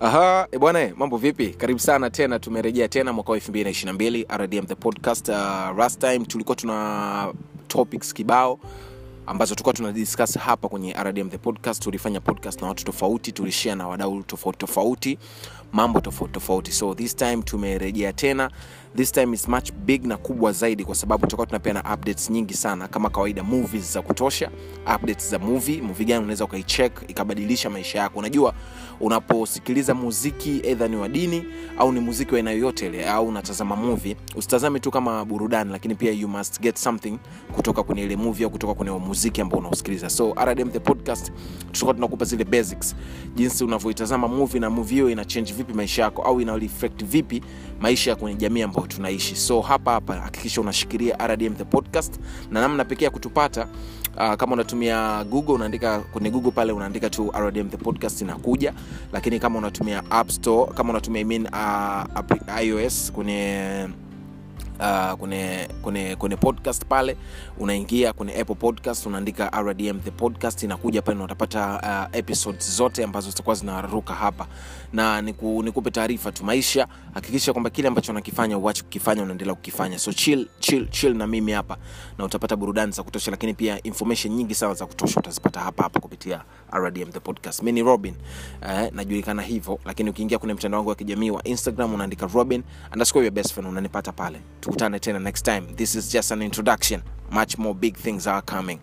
Aha, e bwana, mambo vipi? Karibu sana tena, tumerejea tena mwaka wa 2022 RDM the podcast. Uh, last time tulikuwa tuna topics kibao ambazo tulikuwa tunadiscuss hapa kwenye RDM the podcast. Tulifanya podcast na watu tofauti, tulishare na wadau tofauti tofauti mambo tofauti tofauti, so this time tumerejea tena. This time is much big na kubwa zaidi, kwa sababu tutakuwa tunapeana updates nyingi sana, kama kawaida, movies za kutosha, updates za movie, movie gani unaweza ukaicheck ikabadilisha maisha yako. Unajua, unaposikiliza muziki either ni wa dini au ni muziki wa aina yoyote ile, au unatazama movie, usitazame tu kama burudani, lakini pia you must get something kutoka kwenye ile movie au kutoka kwenye muziki ambao unausikiliza. So RDM the podcast tutakuwa tunakupa zile basics, jinsi unavyoitazama movie na movie hiyo ina change vipi maisha yako au ina vipi maisha ya kwenye jamii ambayo tunaishi. So hapa hapa hakikisha unashikilia RDM the podcast, na namna pekee ya kutupata uh, kama unatumia Google unaandika kwenye Google pale unaandika tu RDM the podcast inakuja, lakini kama unatumia App Store, kama unatumia I mean, uh, iOS kwenye uh, kwenye, kwenye, podcast pale unaingia kwenye apple podcast unaandika rdm the podcast inakuja pale na utapata uh, episodes zote ambazo zitakuwa zinaruka hapa. Na niku, nikupe taarifa tu maisha hakikisha kwamba kile ambacho unakifanya uache kukifanya unaendelea kukifanya. So chill, chill, chill na mimi hapa na utapata burudani za kutosha lakini pia information nyingi sana za kutosha utazipata hapa hapa kupitia rdm the podcast. Mi ni robin eh, najulikana hivyo lakini ukiingia kwenye mtandao wangu wa kijamii wa instagram unaandika robin underscore best friend unanipata pale tukutane tena next time. This is just an introduction. Much more big things are coming